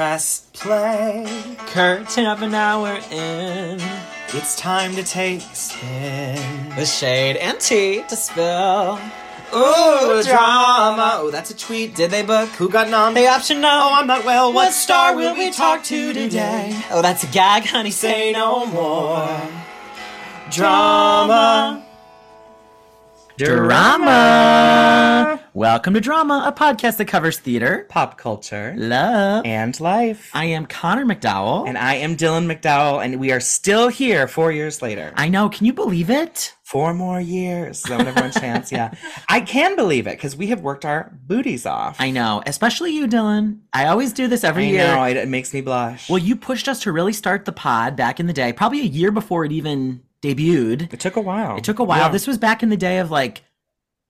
press play. Curtain up an hour in. It's time to take a spin. With shade and tea to spill. Ooh, drama. Oh, that's a tweet. Did they book? Who got nom? They option no. Oh, I'm not well. What star will we talk to today? Oh, that's a gag, honey. Say no more. Drama. Drama. Welcome to Drama, a podcast that covers theater, Pop culture love. and life. I am Connor MacDowell. And I am Dylan MacDowell, and we are still here four years later. I know, can you believe it? Four more years. So everyone chance, yeah. I can believe it because we have worked our booties off. I know, especially you, Dylan. I always do this every I year. know, it, it makes me blush. Well, you pushed us to really start the pod back in the day, probably a year before it even debuted. it took a while. It took a while. Yeah. This was back in the day of like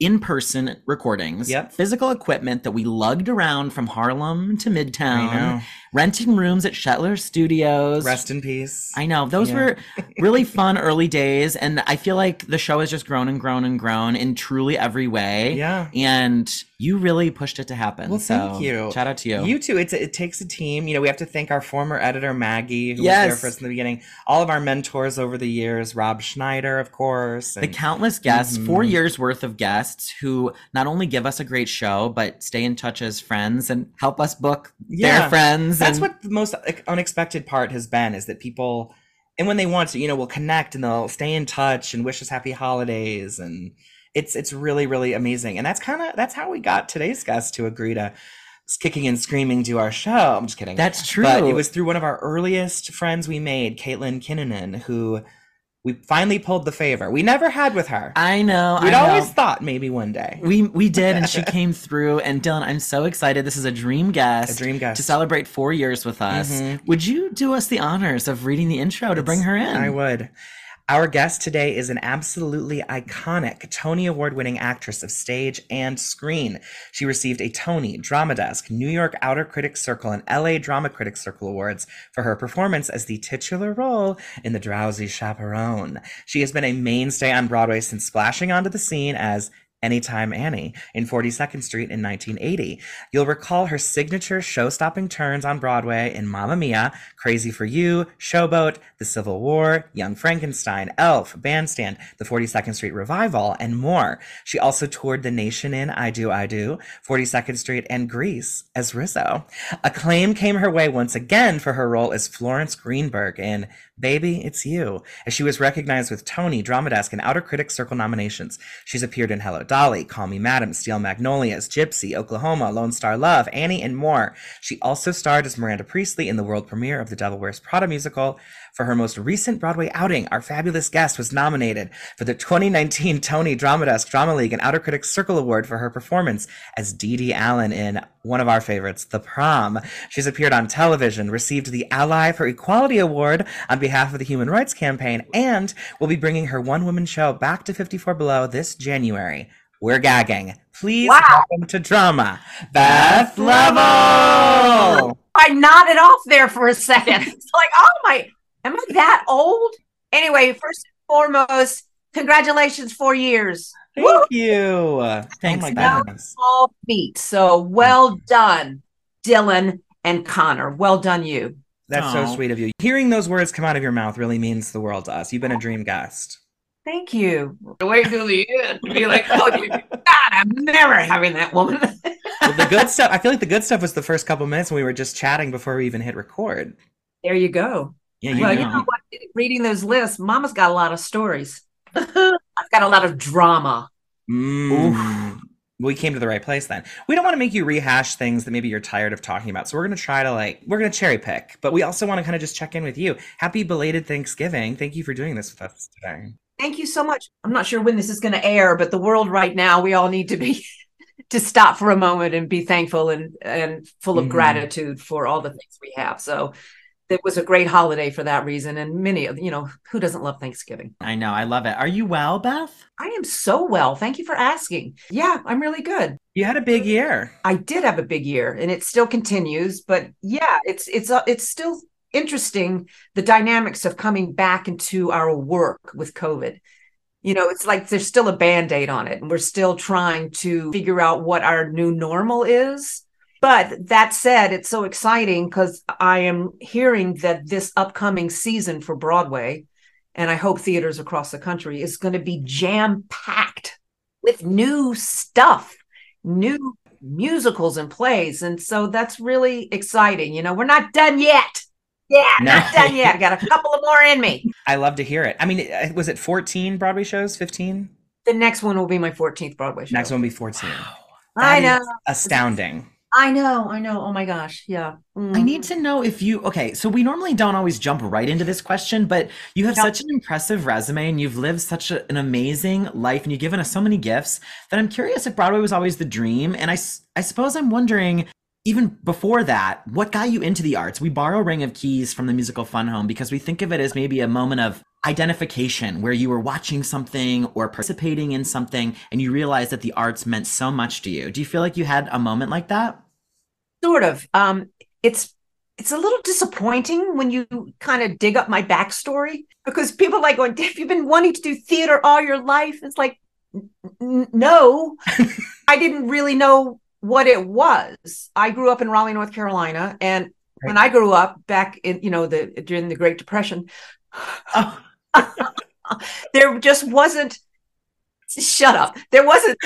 in-person recordings. Yep. Physical equipment that we lugged around from Harlem to Midtown. Renting rooms at Shetler Studios. Rest in peace. I know. Those Yeah. were really fun early days and I feel like the show has just grown and grown and grown in truly every way. Yeah. And you really pushed it to happen. Well, thank you. Shout out to you. You too. It's it takes a team. You know, we have to thank our former editor Maggie, who was Yes. there for us in the beginning. All of our mentors over the years, Rob Schneider, of course. the countless guests, four Mhm. years worth of guests who not only give us a great show, but stay in touch as friends and help us book Yeah. their friends. That's what the most unexpected part has been is that people, and when they want to, you know, will connect and they'll stay in touch and wish us happy holidays, and it's it's really really amazing. And that's kind of that's how we got today's guest to agree to kicking and screaming do our show. I'm just kidding. That's true. But it was through one of our earliest friends we made, Caitlin Kinnunen, who we finally pulled the favor. We never had with her. I know. We'd I know. always thought maybe one day. we we did, and she came through. And Dylan, I'm so excited. This is a dream guest. A dream guest. to celebrate four years with us. Mhm. Would you do us the honors of reading the intro to bring her in? I would. Our guest today is an absolutely iconic Tony Award winning actress of stage and screen. She received a Tony, Drama Desk, New York Outer Critics Circle, and LA Drama Critics Circle Awards for her performance as the titular role in The Drowsy Chaperone. She has been a mainstay on Broadway since splashing onto the scene as Anytime Annie in 42nd Street in 1980. You'll recall her signature show stopping turns on Broadway in Mamma Mia, Crazy for You, Showboat, The Civil War, Young Frankenstein, Elf, Bandstand, The 42nd Street Revival, and more. She also toured the nation in I Do, I Do, 42nd Street, and Grease as Rizzo. Acclaim came her way once again for her role as Florence Greenberg in Baby, It's You, as she was recognized with Tony, Drama Desk, and Outer Critics Circle nominations. She's appeared in Hello Dolly, Call Me Madam, Steel Magnolias, Gypsy, Oklahoma, Lone Star Love, Annie, and more. She also starred as Miranda Priestley in the world premiere of The Devil Wears Prada musical. For her most recent Broadway outing, our fabulous guest was nominated for the 2019 Tony Drama Desk Drama League and Outer Critics Circle Award for her performance as Dee Dee Allen in one of our favorites, The Prom. She's appeared on television, received the Ally for Equality Award on behalf of the Human Rights Campaign, and will be bringing her one woman show back to 54 Below this January. We're gagging. Please Wow. welcome to drama, Beth Leavel. I nodded off there for a second. It's like, oh my, am I that old? Anyway, first and foremost, congratulations, four years. Woo! Thank you. Thanks, oh my Beth. goodness. All feet. So well done, Dylan and Connor. Well done, you. That's so sweet of you. Hearing those words come out of your mouth really means the world to us. You've been a dream guest. Thank you. Wait till the end to be like, oh, God, I'm never having that woman. Well, the good stuff, I feel like the good stuff was the first couple minutes when we were just chatting before we even hit record. there you go. Yeah, you well, know. you know what? Reading those lists, Mama's got a lot of stories. I've got a lot of drama. Mm. We came to the right place then. We don't want to make you rehash things that maybe you're tired of talking about. So we're going to try to like, we're going to cherry pick, but we also want to kind of just check in with you. Happy belated Thanksgiving. Thank you for doing this with us today. Thank you so much. I'm not sure when this is going to air, but the world right now, we all need to be to stop for a moment and be thankful and and full of Mhm. gratitude for all the things we have. So it was a great holiday for that reason, and many of you know who doesn't love Thanksgiving. I know. I love it. Are you well, Beth? I am so well. Thank you for asking. Yeah, I'm really good. You had a big year. I did have a big year, and it still continues. But yeah, it's it's uh, it's still interesting the dynamics of coming back into our work with COVID. You know, it's like there's still a band aid on it, and we're still trying to figure out what our new normal is. But that said, it's so exciting because I am hearing that this upcoming season for Broadway, and I hope theaters across the country, is going to be jam packed with new stuff, new musicals and plays. And so that's really exciting. You know, we're not done yet. Yeah, not done yet. I got a couple of more in me. I love to hear it. I mean, uh, was it 14 Broadway shows? 15? The next one will be my 14th Broadway show. Next one will be 14. I That know. astounding. I know. I know. Oh my gosh. Yeah. Mm. I need to know if you okay. So we normally don't always jump right into this question, but you have Yep. such an impressive resume and you've lived such a- an amazing life and you've given us so many gifts that I'm curious if Broadway was always the dream. And I I suppose I'm wondering, even before that, what got you into the arts? We borrow Ring of Keys from the musical Fun Home because we think of it as maybe a moment of identification where you were watching something or participating in something and you realized that the arts meant so much to you. Do you feel like you had a moment like that? sort of um it's it's a little disappointing when you kind of dig up my backstory because people are like going have you been wanting to do theater all your life it's like "N- no i didn't really know what it was i grew up in raleigh north carolina and when i grew up back in you know the during the great depression Oh. there just wasn't shut up there wasn't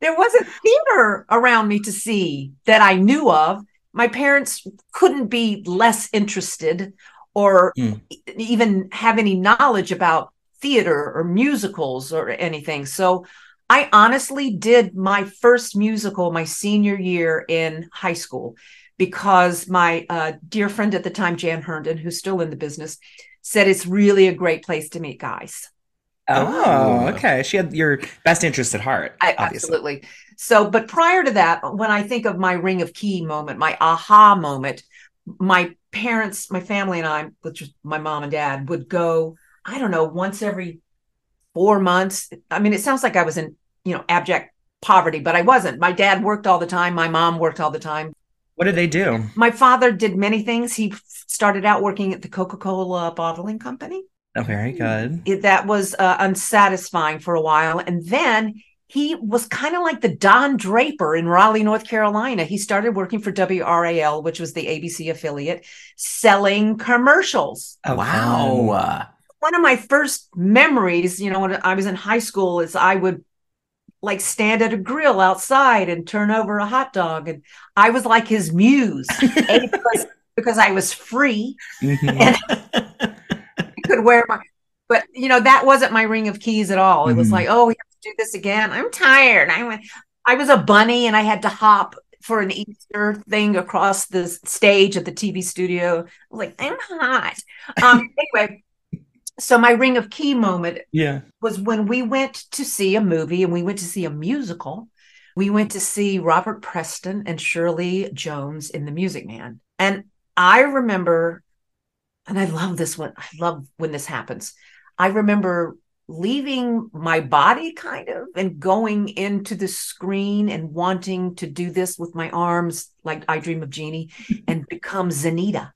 there wasn't theater around me to see that I knew of. My parents couldn't be less interested or Mm. e- even have any knowledge about theater or musicals or anything. So I honestly did my first musical my senior year in high school because my uh, dear friend at the time, Jan Herndon, who's still in the business, said it's really a great place to meet guys. Oh, Oh. okay. She had your best interest at heart, I, absolutely. So, but prior to that, when I think of my ring of key moment, my aha moment, my parents, my family, and I, which was my mom and dad, would go, I don't know, once every four months. I mean, it sounds like I was in, you know, abject poverty, but I wasn't. My dad worked all the time. My mom worked all the time. What did they do? My father did many things. He started out working at the Coca Cola bottling company Oh, very good. it, that was uh, unsatisfying for a while. And then he was kind of like the Don Draper in Raleigh, North Carolina. He started working for WRAL, which was the ABC affiliate, selling commercials. Oh, wow. fun. One of my first memories, you know, when I was in high school, is I would like stand at a grill outside and turn over a hot dog. And I was like his muse because, because I was free Mhm. could wear my but you know that wasn't my ring of keys at all it was Mhm. like oh we have to do this again i'm tired i went i was a bunny and i had to hop for an easter thing across the stage at the tv studio i was like i'm hot um anyway so my ring of key moment yeah. was when we went to see a movie and we went to see a musical. We went to see Robert Preston and Shirley Jones in The Music Man. And I remember, and I love this one, I love when this happens. I remember leaving my body kind of and going into the screen and wanting to do this with my arms like I Dream of Jeannie and become Zaneeta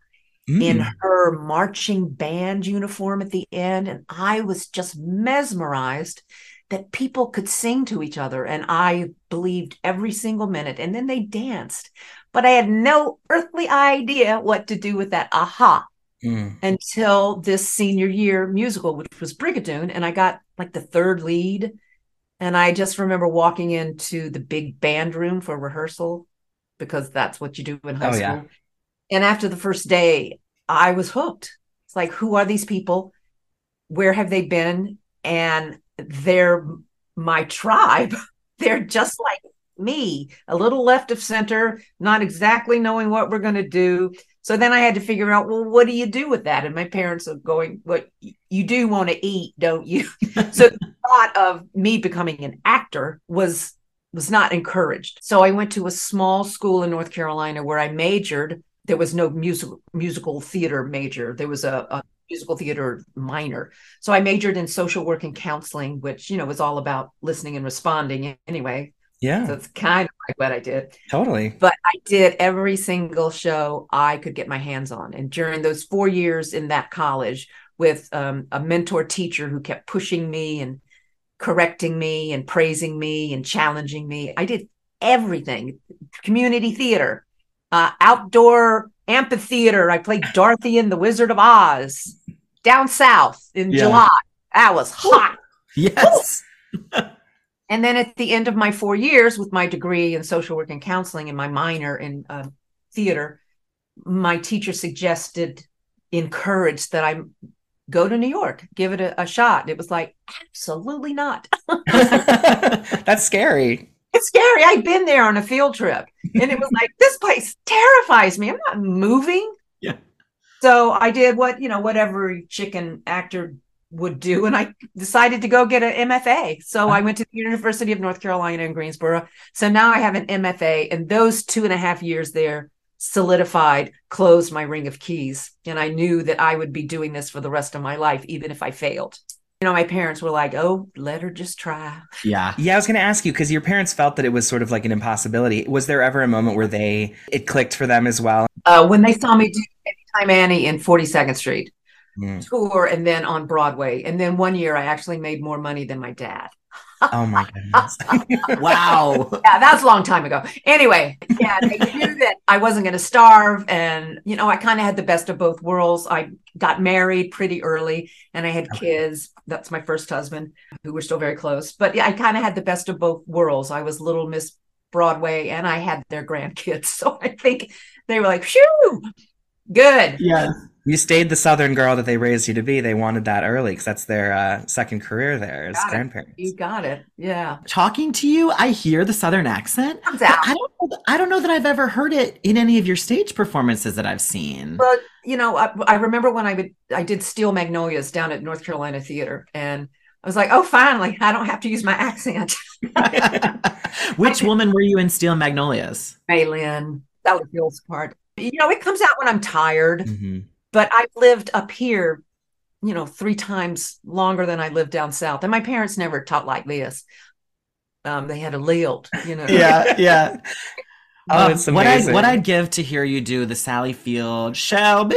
in Mm. her marching band uniform at the end. And I was just mesmerized that people could sing to each other. And I believed every single minute. And then they danced. But I had no earthly idea what to do with that aha Mm. until this senior year musical, which was Brigadoon. And I got like the third lead. And I just remember walking into the big band room for rehearsal because that's what you do in high Oh, school. yeah. And after the first day, I was hooked. It's like, who are these people? Where have they been? And they're my tribe. They're just like me, a little left of center, not exactly knowing what we're going to do. So then I had to figure out, well, what do you do with that? And my parents are going, what you do want to eat, don't you? so the thought of me becoming an actor was was not encouraged. So I went to a small school in North Carolina where I majored. There was no musical musical theater major. There was a, a musical theater minor. So I majored in social work and counseling, which you know was all about listening and responding anyway. Yeah, So it's kind of like what I did. totally. But I did every single show I could get my hands on. And during those four years in that college, with um, a mentor teacher who kept pushing me and correcting me and praising me and challenging me, I did everything community theater, uh, outdoor amphitheater. I played Dorothy in The Wizard of Oz down south in Yeah. July. That was hot. Yes. And then at the end of my four years with my degree in social work and counseling and my minor in uh, theater, my teacher suggested, encouraged that I go to New York, give it a, a shot. It was like, absolutely not. That's scary. It's scary. I'd been there on a field trip and it was like, this place terrifies me. I'm not moving. Yeah. So I did what, you know, whatever chicken actor would do. And I decided to go get an MFA. So uh-huh. I went to the University of North Carolina in Greensboro. So now I have an MFA. And those two and a half years there solidified, closed my ring of keys. And I knew that I would be doing this for the rest of my life, even if I failed. You know, my parents were like, oh, let her just try. Yeah. Yeah, I was going to ask you because your parents felt that it was sort of like an impossibility. Was there ever a moment where they it clicked for them as well? uh, when they saw me do Anytime Annie in 42nd Street Mm. tour and then on Broadway. And then one year I actually made more money than my dad. Oh my goodness. Wow. Yeah, that was a long time ago. Anyway, yeah, they knew that I wasn't going to starve. And, you know, I kind of had the best of both worlds. I got married pretty early and I had kids. That's my first husband, who we're still very close. But yeah, I kind of had the best of both worlds. I was little Miss Broadway and I had their grandkids. So I think they were like, phew, good. Yes. You stayed the Southern girl that they raised you to be. They wanted that early because that's their uh, second career there as Got it. grandparents. You got it. Yeah. Talking to you, I hear the Southern accent. Comes out. I don't. know- I don't know that I've ever heard it in any of your stage performances that I've seen. Well, you know, I, I remember when I would I did Steel Magnolias down at North Carolina Theater, and I was like, oh, finally, I don't have to use my accent. Which woman were you in Steel Magnolias? M'Lynn, that was Bill's part. You know, it comes out when I'm tired, Mhm. But I've lived up here, you know, three times longer than I lived down south, and my parents never taught like this. Um, they had a lilt, you know. yeah. Yeah. Oh, Um, it's what I'd amazing. what I'd give to hear you do the Sally Field Shelby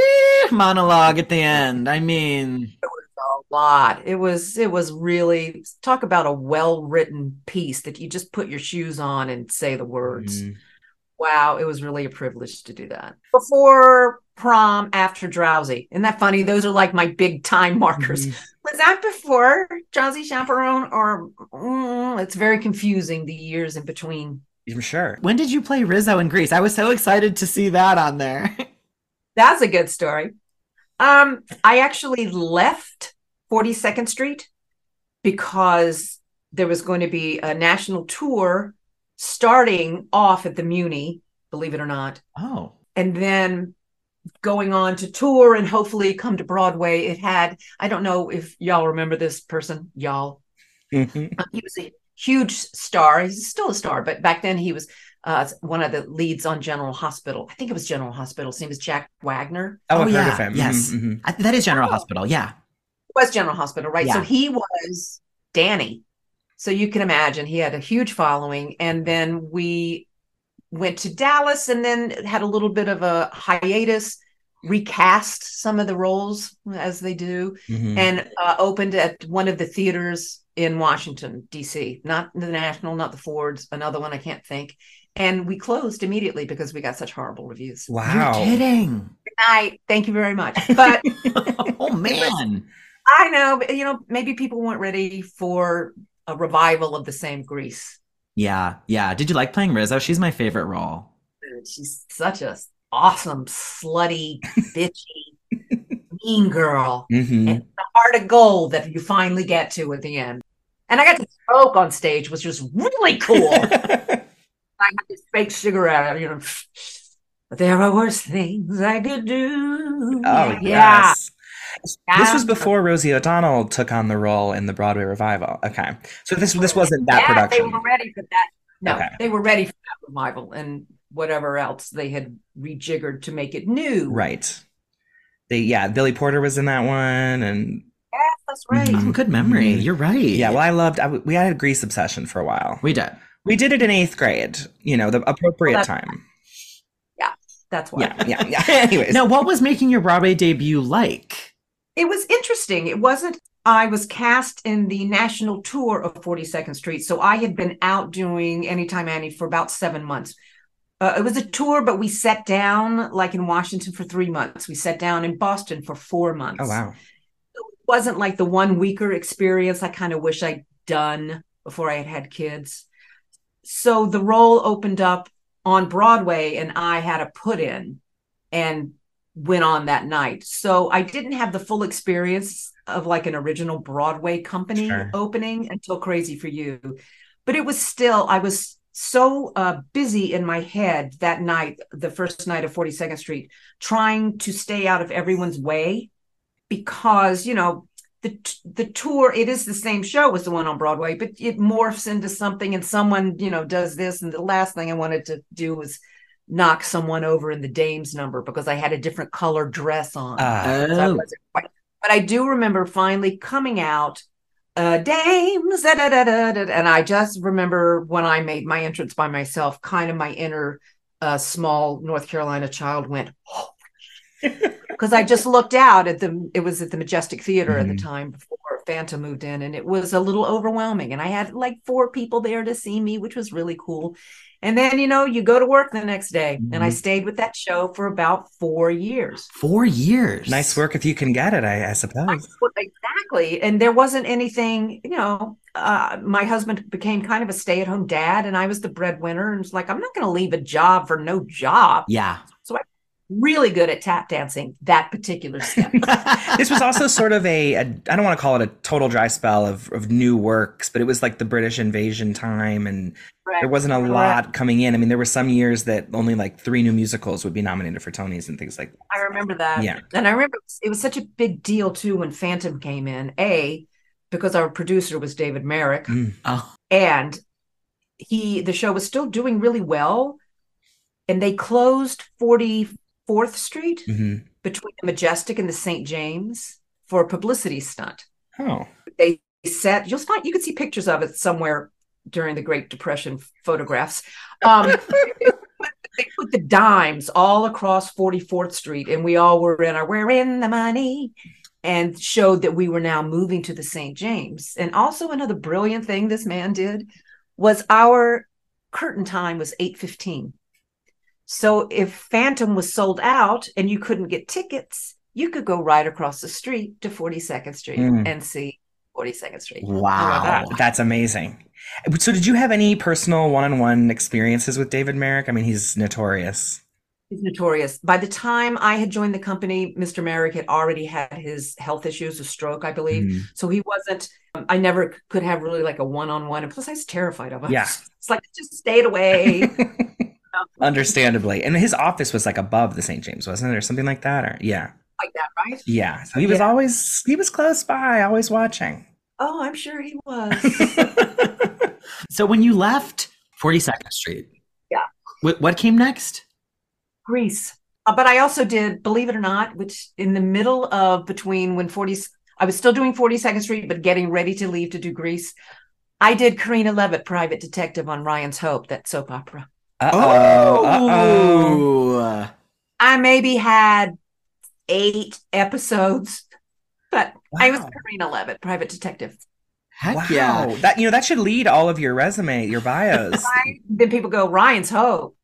monologue at the end. I mean, a lot. It was it was really talk about a well-written piece that you just put your shoes on and say the words. Mhm. Wow, it was really a privilege to do that. Before prom, after drowsy. Isn't that funny? Those are like my big time markers. Mhm. Was that before drowsy chaperone or mm, it's very confusing the years in between. I'm sure. when did you play Rizzo in Grease? I was so excited to see that on there. That's a good story. Um, I actually left 42nd Street because there was going to be a national tour starting off at the Muny, believe it or not, oh, and then going on to tour and hopefully come to Broadway. It had, I don't know if y'all remember this person, y'all. Mhm. Uh, He was a huge star. He's still a star, but back then he was uh, one of the leads on General Hospital. I think it was General Hospital. His name was Jack Wagner. Oh, Oh, I've heard yeah, of him. yes. Mhm, mhm. I, that is General Oh. Hospital. Yeah. was General Hospital, right? So he was Danny. So you can imagine he had a huge following. And then we went to Dallas and then had a little bit of a hiatus, recast some of the roles as they do, Mhm. and uh, opened at one of the theaters in Washington, D.C., not the National, not the Ford's, another one I can't think. And we closed immediately because we got such horrible reviews. Wow. You're kidding. I thank you very much. But oh man. I know, but you know, maybe people weren't ready for a revival of the same Grease. Yeah, yeah. Did you like playing Rizzo? She's my favorite role. She's such a awesome, slutty, bitchy, mean girl. Mhm. And the heart of gold that you finally get to at the end. And I got to smoke on stage, which was really cool. I had this fake cigarette, you know. But there are worse things I could do. Oh, yeah. yes. This was before Rosie O'Donnell took on the role in the Broadway revival. Okay. So this this wasn't that yeah, production. They were ready for that. No, Okay. they were ready for that revival and whatever else they had rejiggered to make it new. Right. They yeah, Billy Porter was in that one and Yes, that's right. Mhm. Oh, good memory. Mhm. You're right. yeah, well I loved I, we had a Grease obsession for a while. we did. We did it in 8th grade, you know, the appropriate Well, time. Yeah, that's why. Yeah, yeah, yeah. Anyways. Now, what was making your Broadway debut like? It was interesting. It wasn't I was cast in the national tour of 42nd Street. So I had been out doing Anytime Annie for about seven months. Uh, it was a tour, but we sat down like in Washington for three months. We sat down in Boston for four months. Oh wow. It wasn't like the one weeker experience I kind of wish I'd done before I had had kids. So the role opened up on Broadway and I had a put in and went on that night. So I didn't have the full experience of like an original Broadway company Sure. opening until Crazy for You. But it was still, I was so uh, busy in my head that night, the first night of 42nd Street, trying to stay out of everyone's way because, you know, the, the tour, it is the same show as the one on Broadway, but it morphs into something and someone, you know, does this. And the last thing I wanted to do was knock someone over in the dames number because I had a different color dress on. Uh, So I wasn't quite- but I do remember finally coming out, uh, dames, da, da, da, and I just remember when I made my entrance by myself, kind of my inner uh, small North Carolina child went, because I just looked out at the, it was at the Majestic Theater at Mhm. the time before Phantom moved in, and it was a little overwhelming. And I had like four people there to see me, which was really cool. And then, you know, you go to work the next day, and I Mhm. stayed with that show for about four years. Four years. nice work if you can get it, I, I suppose. Exactly. And there wasn't anything, you know, uh, my husband became kind of a stay at home dad, and I was the breadwinner. And it's like, I'm not going to leave a job for no job. Yeah. Really good at tap dancing that particular step. this was also sort of a, a I don't want to call it a total dry spell of, of new works, but it was like the British invasion time and there wasn't a Correct. lot coming in. I mean, there were some years that only like three new musicals would be nominated for Tonys and things like that. I remember that. Yeah. And I remember it was, such a big deal too when Phantom came in. A, because our producer was David Merrick, Mm. Oh. and he the show was still doing really well. And they closed 44th Street hmm between the Majestic and the St. James for a publicity stunt. Oh, They set you'll find you can see pictures of it somewhere during the Great Depression photographs. Um, they put the dimes all across 44th Street, and we all were in our we're in the money and showed that we were now moving to the St. James. And also another brilliant thing this man did was our curtain time was 8:15. So if Phantom was sold out and you couldn't get tickets, you could go right across the street to 42nd Street Mm. and see 42nd Street. Wow. that? that's amazing. So, did you have any personal one on one experiences with David Merrick? I mean, he's notorious. He's notorious. By the time I had joined the company, Mr. Merrick had already had his health issues, a stroke, I believe. Mhm. So he wasn't, um, I never could have really like a one on one. And plus, I was terrified of him. Yeah. It's like, just stayed away. Understandably. And his office was like above the St. James, wasn't it? Or something like that? Or, yeah. like that, right? Yeah. So he was Yeah. always, he was close by, always watching. Oh, I'm sure he was. so when you left 42nd Street, Yeah. What, what came next? Grease. Uh, but I also did, believe it or not, which in the middle of between when 40, I was still doing 42nd Street, but getting ready to leave to do Grease. I did Karina Levitt, private detective on Ryan's Hope, that soap opera. Uh-oh. Uh-oh. Oh. I maybe had eight episodes, but I was Wow. Karina Levitt, private detective. Heck Wow. yeah. That, you know, that should lead all of your resume, your bios. Then people go, Ryan's Hope.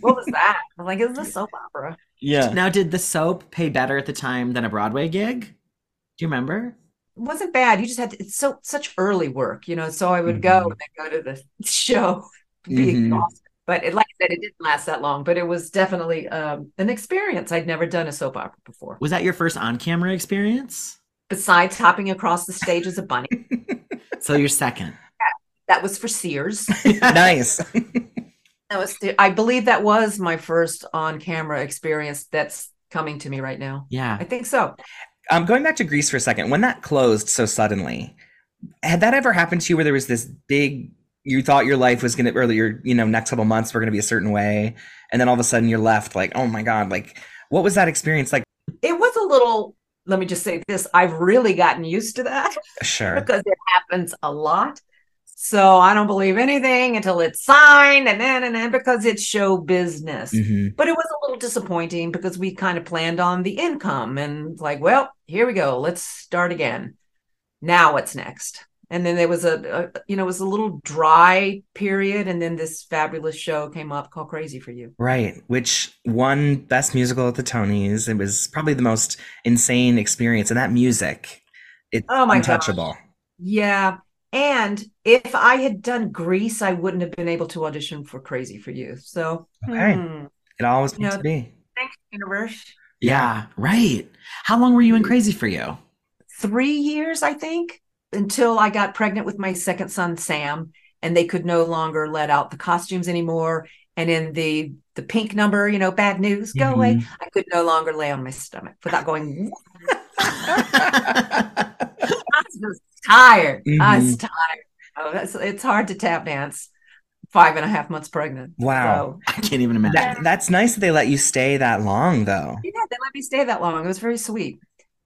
What was that? I'm like, it's a soap opera. yeah. Now, did the soap pay better at the time than a Broadway gig? Do you remember? It wasn't bad. You just had to, it's so such early work, you know. So I would go Mhm. and then go to the show, be Mhm. exhausted. But it, like I said, it didn't last that long. But it was definitely um, an experience. I'd never done a soap opera before. Was that your first on camera experience? Besides hopping across the stage as a bunny, So your second. that was for Sears. nice. That was, the, I believe, that was my first on-camera experience. That's coming to me right now. Yeah. I think so. Um, going back to Grease for a second, when that closed so suddenly, had that ever happened to you where there was this big, you thought your life was going to, or your, you know, next couple months were going to be a certain way. And then all of a sudden you're left like, oh my God, like, what was that experience like? It was a little. Let me just say this: I've really gotten used to that. Sure. because it happens a lot. So I don't believe anything until it's signed and then and then because it's show business. hmm But it was a little disappointing because we kind of planned on the income and like, well, here we go. Let's start again. now what's next? And then there was a, a, you know, it was a little dry period. And then this fabulous show came up called Crazy for You. Right. Which won Best Musical at the Tonys. It was probably the most insane experience. And that music, it's Oh my untouchable. gosh. Yeah. And if I had done Grease, I wouldn't have been able to audition for Crazy for You. So, Okay. hmm. It always You know, to be. thanks, universe. Yeah, right. How long were you in Crazy for You? Three years, I think, until I got pregnant with my second son, Sam, and they could no longer let out the costumes anymore. And in the the pink number, you know, bad news, go away. Mhm. I could no longer lay on my stomach without going. I was just tired. I was tired. Oh, that's, it's hard to tap dance five and a half months pregnant. Wow. So, I can't even imagine. That, that's nice that they let you stay that long, though. yeah, they let me stay that long. It was very sweet.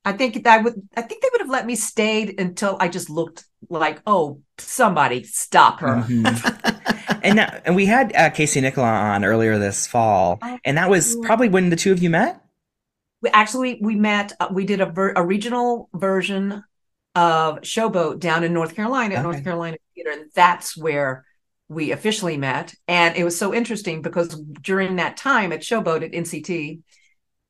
I think that I would. I think they would have let me stay until I just looked like, oh, somebody stop her. Mhm. and now, and we had uh, Casey Nicholaw on earlier this fall, and that was probably when the two of you met. We actually we met. Uh, we did a, ver- a regional version of Showboat down in North Carolina at Okay. North Carolina Theater, and that's where we officially met. And it was so interesting because during that time at Showboat at NCT,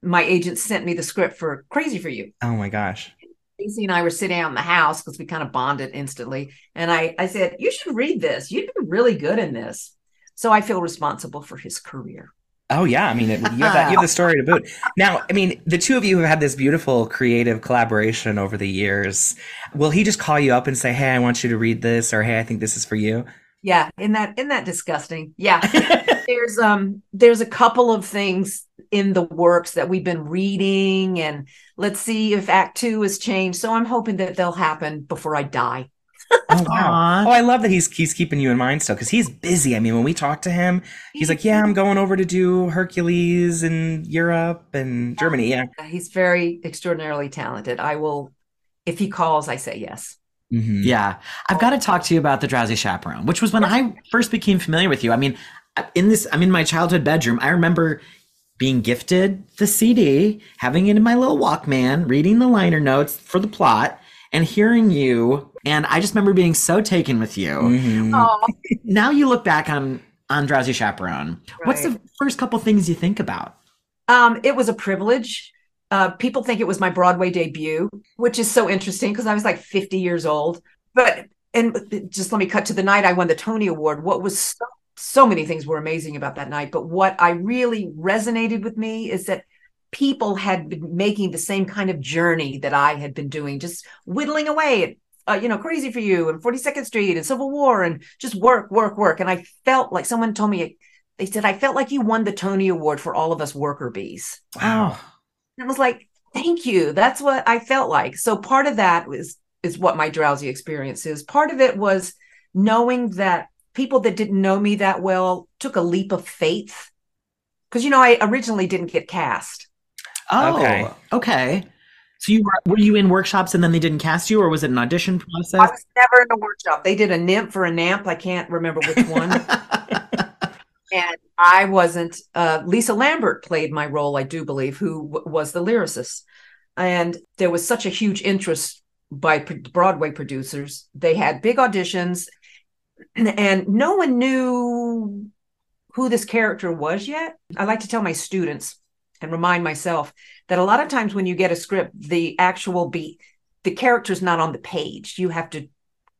my agent sent me the script for Crazy for You. Oh my gosh. Casey and I were sitting out in the house because we kind of bonded instantly. And I, I said, You should read this. You'd be really good in this. So I feel responsible for his career. Oh yeah, I mean, it, you have that, you have the story to boot. Now, I mean, the two of you have had this beautiful creative collaboration over the years. Will he just call you up and say, "Hey, I want you to read this," or "Hey, I think this is for you"? Yeah, in that in that disgusting. Yeah. there's um there's a couple of things in the works that we've been reading and let's see if act two has changed. So I'm hoping that they'll happen before I die. Oh wow! Oh, I love that he's he's keeping you in mind still because he's busy. I mean, when we talk to him, he's like, "Yeah, I'm going over to do Hercules in Europe and Germany." Yeah. He's very extraordinarily talented. I will if he calls, I say yes. Mhm. Yeah, I've got to talk to you about the Drowsy Chaperone, which was when I first became familiar with you. I mean, in this, I'm in my childhood bedroom. I remember being gifted the CD, having it in my little Walkman, reading the liner notes for the plot, and hearing you. And I just remember being so taken with you. Mhm. Oh, Now you look back on on Drowsy Chaperone. What's the first couple things you think about? Um, it was a privilege. Uh, people think it was my Broadway debut, which is so interesting because I was like 50 years old. But and just let me cut to the night I won the Tony Award. What was so, so many things were amazing about that night, but what I really resonated with me is that people had been making the same kind of journey that I had been doing, just whittling away at uh, you know, Crazy for You and 42nd Street and Civil War and just work, work, work. And I felt like someone told me, they said, I felt like you won the Tony Award for all of us worker bees. Wow. And I was like, thank you. That's what I felt like. So part of that was is what my drowsy experience is. Part of it was knowing that people that didn't know me that well took a leap of faith. Because you know, I originally didn't get cast. Oh, Okay. okay. So you were were you in workshops and then they didn't cast you, or was it an audition process? I was never in a workshop. They did a nymph or a namp. I can't remember which one. and I wasn't. Uh, Lisa Lambert played my role, I do believe, who w- was the lyricist. And there was such a huge interest by p- Broadway producers. They had big auditions, and no one knew who this character was yet. I like to tell my students and remind myself that a lot of times when you get a script, the actual beat, the character's not on the page. You have to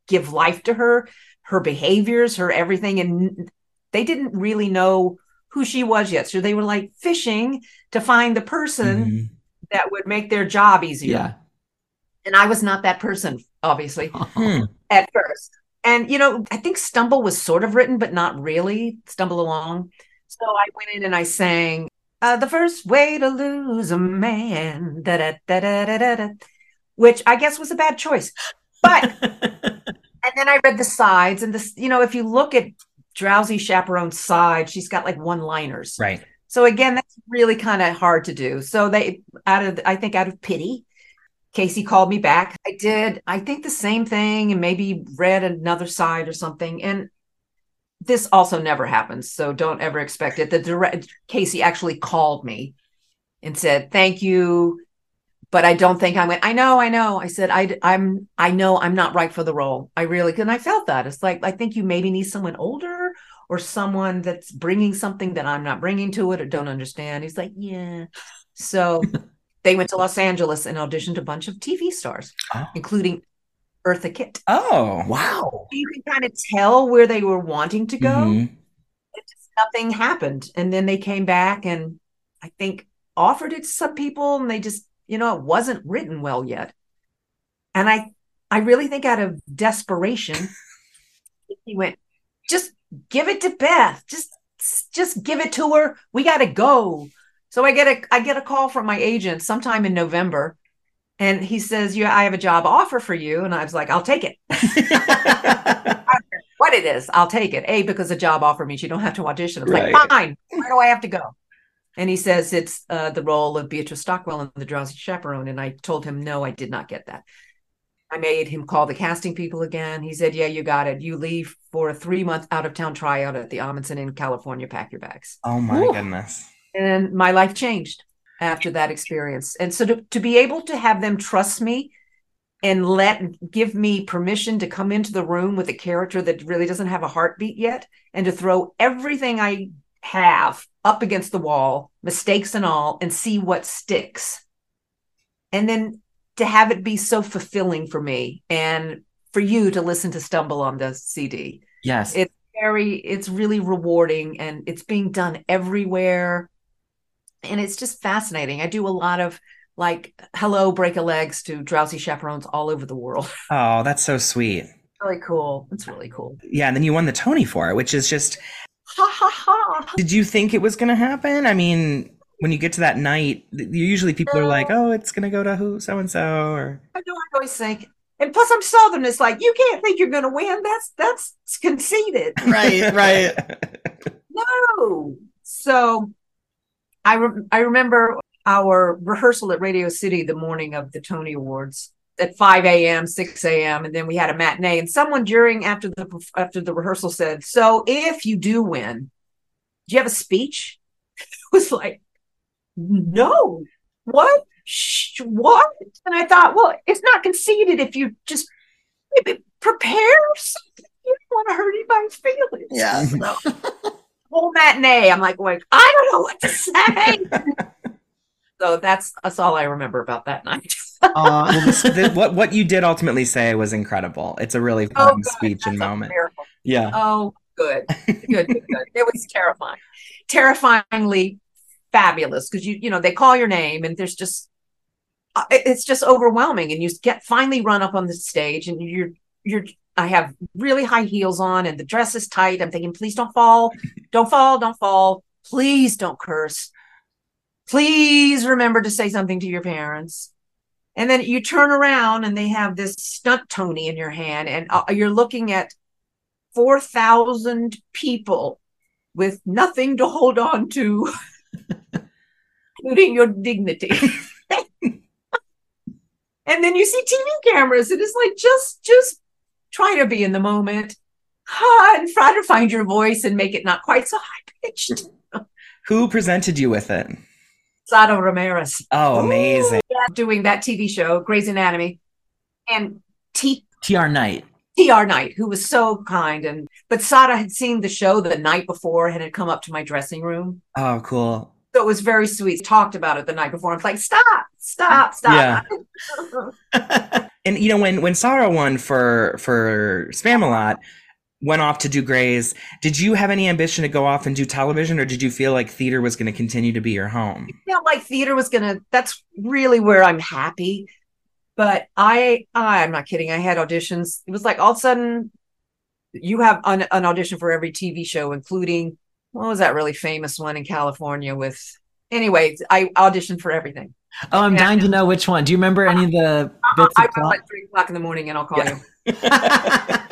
give life to her, her behaviors, her everything. And they didn't really know who she was yet. So they were like fishing to find the person Mhm. that would make their job easier. yeah. And I was not that person, obviously, Hmm. at first. And, you know, I think Stumble was sort of written, but not really Stumble Along. So I went in and I sang, uh, The First Way to Lose a Man, da da da da da da, da, which I guess was a bad choice. But and then I read the sides, and this, you know, if you look at Drowsy Chaperone's side, she's got like one liners. Right. So again, that's really kind of hard to do. So they out of I think out of pity, Casey called me back. I did I think the same thing and maybe read another side or something. And this also never happens. So don't ever expect it. The direct Casey actually called me and said, "Thank you. but I don't think I went. I know, I know. I said, I, I'm, I know I'm not right for the role. I really, and I felt that. It's like I think you maybe need someone older or someone that's bringing something that I'm not bringing to it or don't understand. He's like, yeah. So they went to Los Angeles and auditioned a bunch of TV stars, Oh. including Eartha Kitt. Oh. Wow. You can kind of tell where they were wanting to go. Mhm. Just, nothing happened, and then they came back and I think offered it to some people, and they just, you know, it wasn't written well yet. And I, I really think out of desperation, he went, just give it to Beth. Just, just give it to her. We got to go. So I get a, I get a call from my agent sometime in November, and he says, "Yeah, I have a job offer for you." And I was like, "I'll take it." what it is, I'll take it. A, because a job offer means you don't have to audition. I'm Right. like, fine. Where do I have to go? And he says it's uh, the role of Beatrice Stockwell in The Drowsy Chaperone. And I told him, no, I did not get that. I made him call the casting people again. He said, yeah, you got it. You leave for a three month out of town tryout at the Ahmanson in California. Pack your bags. Oh my Ooh. goodness. And my life changed after that experience. And so to, to be able to have them trust me and let give me permission to come into the room with a character that really doesn't have a heartbeat yet and to throw everything I have up against the wall, mistakes and all, and see what sticks. And then to have it be so fulfilling for me and for you to listen to Stumble on the CD Yes. It's very it's really rewarding and it's being done everywhere and it's just fascinating. I do a lot of like hello break a legs to drowsy chaperones all over the world. Oh, that's so sweet. really cool. It's really cool. Yeah, and then you won the Tony for it, which is just ha ha ha. Did you think it was going to happen? I mean, when you get to that night, usually people are like, "Oh, it's going to go to who so and so," or i know i always think and plus i'm southern it's like you can't think you're gonna win. That's that's conceited. Right, right. no. So i re- i remember our rehearsal at radio city the morning of the tony awards at 5 a.m 6 a.m and then we had a matinee and someone during after the after the rehearsal said so if you do win do you have a speech? It was like no. What? Shh, what? And i thought well it's not conceded if you just maybe prepare something. You don't want to hurt anybody's feelings. Yeah. So, whole matinee i'm like like i don't know what to say so that's that's all i remember about that night Aw. well, this, what what you did ultimately say was incredible. It's a really Oh, fun good. speech and moment. miracle. Yeah. Oh, good, good, good, good. It was terrifying, terrifyingly fabulous because you, you know, they call your name and there's just, uh, it's just overwhelming, and you get finally run up on the stage and you're, you're. I have really high heels on and the dress is tight. I'm thinking, please don't fall, don't fall, don't fall. Please don't curse. Please remember to say something to your parents. And then you turn around and they have this stunt Tony in your hand, and uh, you're looking at 4,000 people with nothing to hold on to, including your dignity. and then you see TV cameras, and it's like just just try to be in the moment. Ah, and try to find your voice and make it not quite so high pitched. Who presented you with it? Sara Ramirez Oh, amazing. doing that TV show, Grey's Anatomy, and T TR Knight. TR Knight, who was so kind. And but Sara had seen the show the night before and had come up to my dressing room. Oh, cool. So it was very sweet. Talked about it the night before. I was like, stop, stop, stop. And you know when when Sara won for for Spamalot, went off to do Grey's. Did you have any ambition to go off and do television, or did you feel like theater was going to continue to be your home? felt like theater was gonna that's really where I'm happy. But I I'm not kidding. I had auditions. It was like all of a sudden you have an, an audition for every TV show, including what was that really famous one in California with anyway, I auditioned for everything. Oh, I'm Yeah. dying to know which one. Do you remember any of the Uh, bits I of run plot? at three o'clock in the morning and I'll call Yeah. you.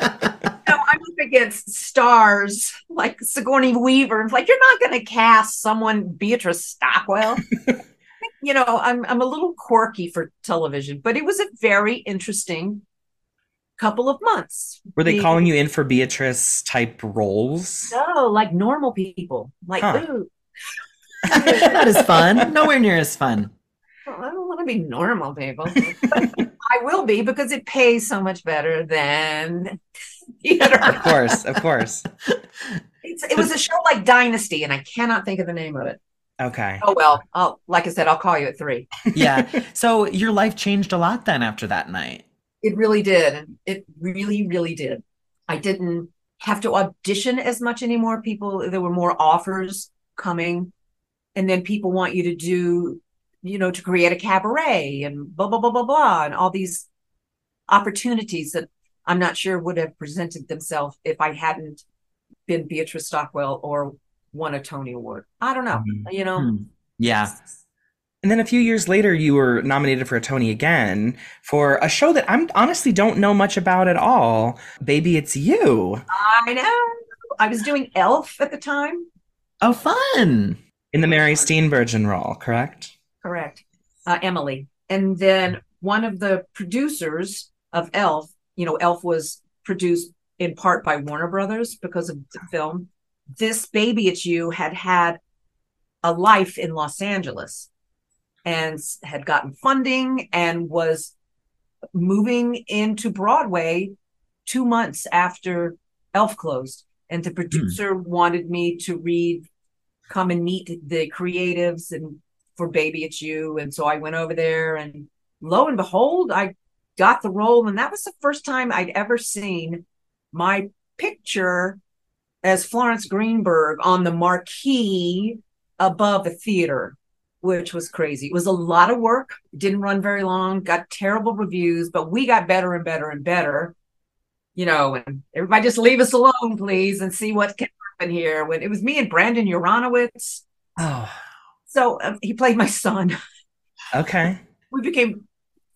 No, I'm up against stars like Sigourney Weaver. It's like you're not going to cast someone Beatrice Stockwell. you know, I'm I'm a little quirky for television, but it was a very interesting couple of months. Were they The- calling you in for Beatrice type roles? No, like normal people. Like, Huh. ooh, that is fun. Nowhere near as fun. I don't want to to be normal people. I will be because it pays so much better than theater. Of course, of course. It's, it was a show like Dynasty, and I cannot think of the name of it. Okay. Oh well, I'll, like I said, I'll call you at three. yeah. So your life changed a lot then after that night. It really did. It really, really did. I didn't have to audition as much anymore. People, there were more offers coming, and then people want you to do, you know, to create a cabaret and blah blah blah blah blah, and all these opportunities that I'm not sure would have presented themselves if I hadn't been Beatrice Stockwell or won a Tony Award. I don't know. Mhm. You know, Hmm. Yeah. And then a few years later, you were nominated for a Tony again for a show that I'm honestly don't know much about at all. Baby, it's you I know. I was doing Elf at the time. Oh, fun. In the Mary Steenburgen role, correct? Correct. Uh, Emily. And then one of the producers of Elf, you know, Elf was produced in part by Warner Brothers because of the film. This Baby It's You had had a life in Los Angeles and had gotten funding and was moving into Broadway two months after Elf closed. And the producer wanted me to read, come and meet the creatives and for Baby It's You. And so I went over there and lo and behold, I got the role. And that was the first time I'd ever seen my picture as Florence Greenberg on the marquee above a theater, which was crazy. It was a lot of work, didn't run very long, got terrible reviews, but we got better and better and better. You know, and everybody just leave us alone, please, and see what can happen here. When it was me and Brandon Uranowitz. Oh, So um, he played my son. okay. We became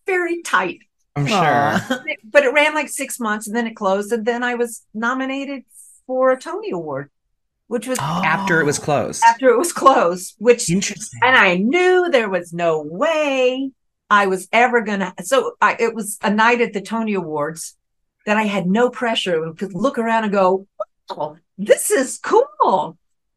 very tight, I'm sure. But it ran like six months and then it closed. And then I was nominated for a Tony Award, which was After it was closed. after it was closed, which, Interesting. and I knew there was no way I was ever gonna. So I, it was a night at the Tony Awards that I had no pressure and could look around and go, oh, this is cool.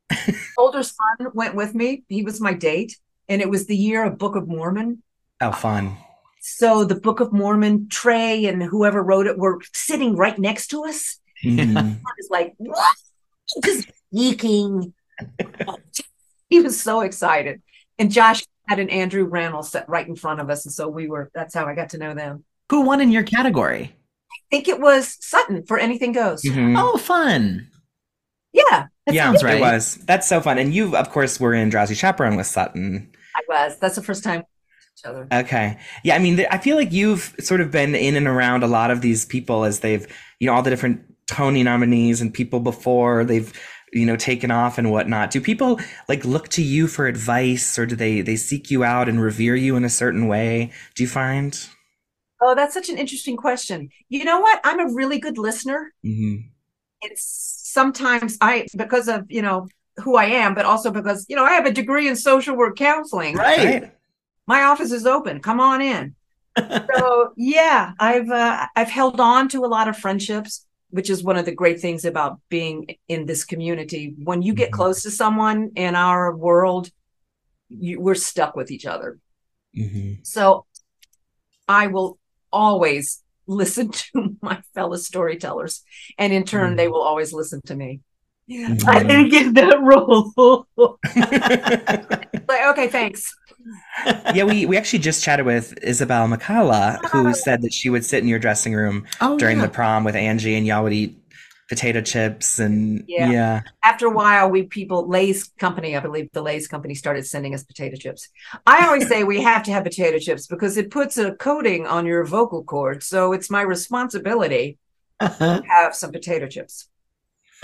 Older son went with me. He was my date. And it was the year of Book of Mormon. Oh, fun. So the Book of Mormon, Trey and whoever wrote it were sitting right next to us. Mhm. I was like, what? Just geeking. he was so excited. And Josh had an Andrew Rannells set right in front of us. And so we were, that's how I got to know them. Who won in your category? I think it was Sutton for Anything Goes. Mhm. Oh, fun. Yeah. that yeah, sounds it was. That's so fun. And you, of course, were in Drowsy Chaperone with Sutton. I was. That's the first time each other. Okay. Yeah, I mean, th- I feel like you've sort of been in and around a lot of these people as they've, you know, all the different Tony nominees and people before they've, you know, taken off and whatnot. Do people like look to you for advice or do they they seek you out and revere you in a certain way? Do you find? Oh, that's such an interesting question. You know what? I'm a really good listener. hmm It's sometimes I, because of, you know, who I am, but also because, you know, I have a degree in social work counseling. Right. my office is open come on in so yeah i've uh, i've held on to a lot of friendships which is one of the great things about being in this community when you get Mhm. close to someone in our world you, we're stuck with each other hmm so i will always listen to my fellow storytellers and in turn they will always listen to me. Mhm. i didn't get that role. Like okay thanks. Yeah, we we actually just chatted with Isabelle McCalla, who said that she would sit in your dressing room Oh, during yeah. the prom with Angie, and y'all would eat potato chips and Yeah. yeah. after a while, we people Lay's company, I believe the Lay's company started sending us potato chips. I always say we have to have potato chips because it puts a coating on your vocal cords. So it's my responsibility uh-huh. to have some potato chips.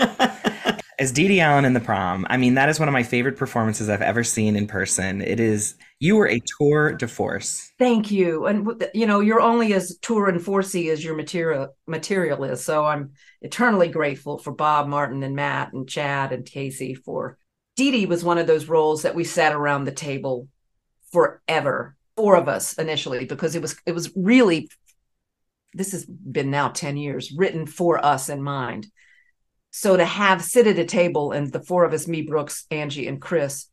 As Dee Dee Allen in the prom, I mean, that is one of my favorite performances I've ever seen in person. It is, you were a tour de force. Thank you. And you know, you're only as tour and forcey as your material material is. So I'm eternally grateful for Bob, Martin, and Matt, and Chad, and Casey for. Dee Dee was one of those roles that we sat around the table forever, four of us initially, because it was it was really. This has been now ten years, written for us in mind. So to have sit at a table and the four of us, me, Brooks, Angie, and Chris,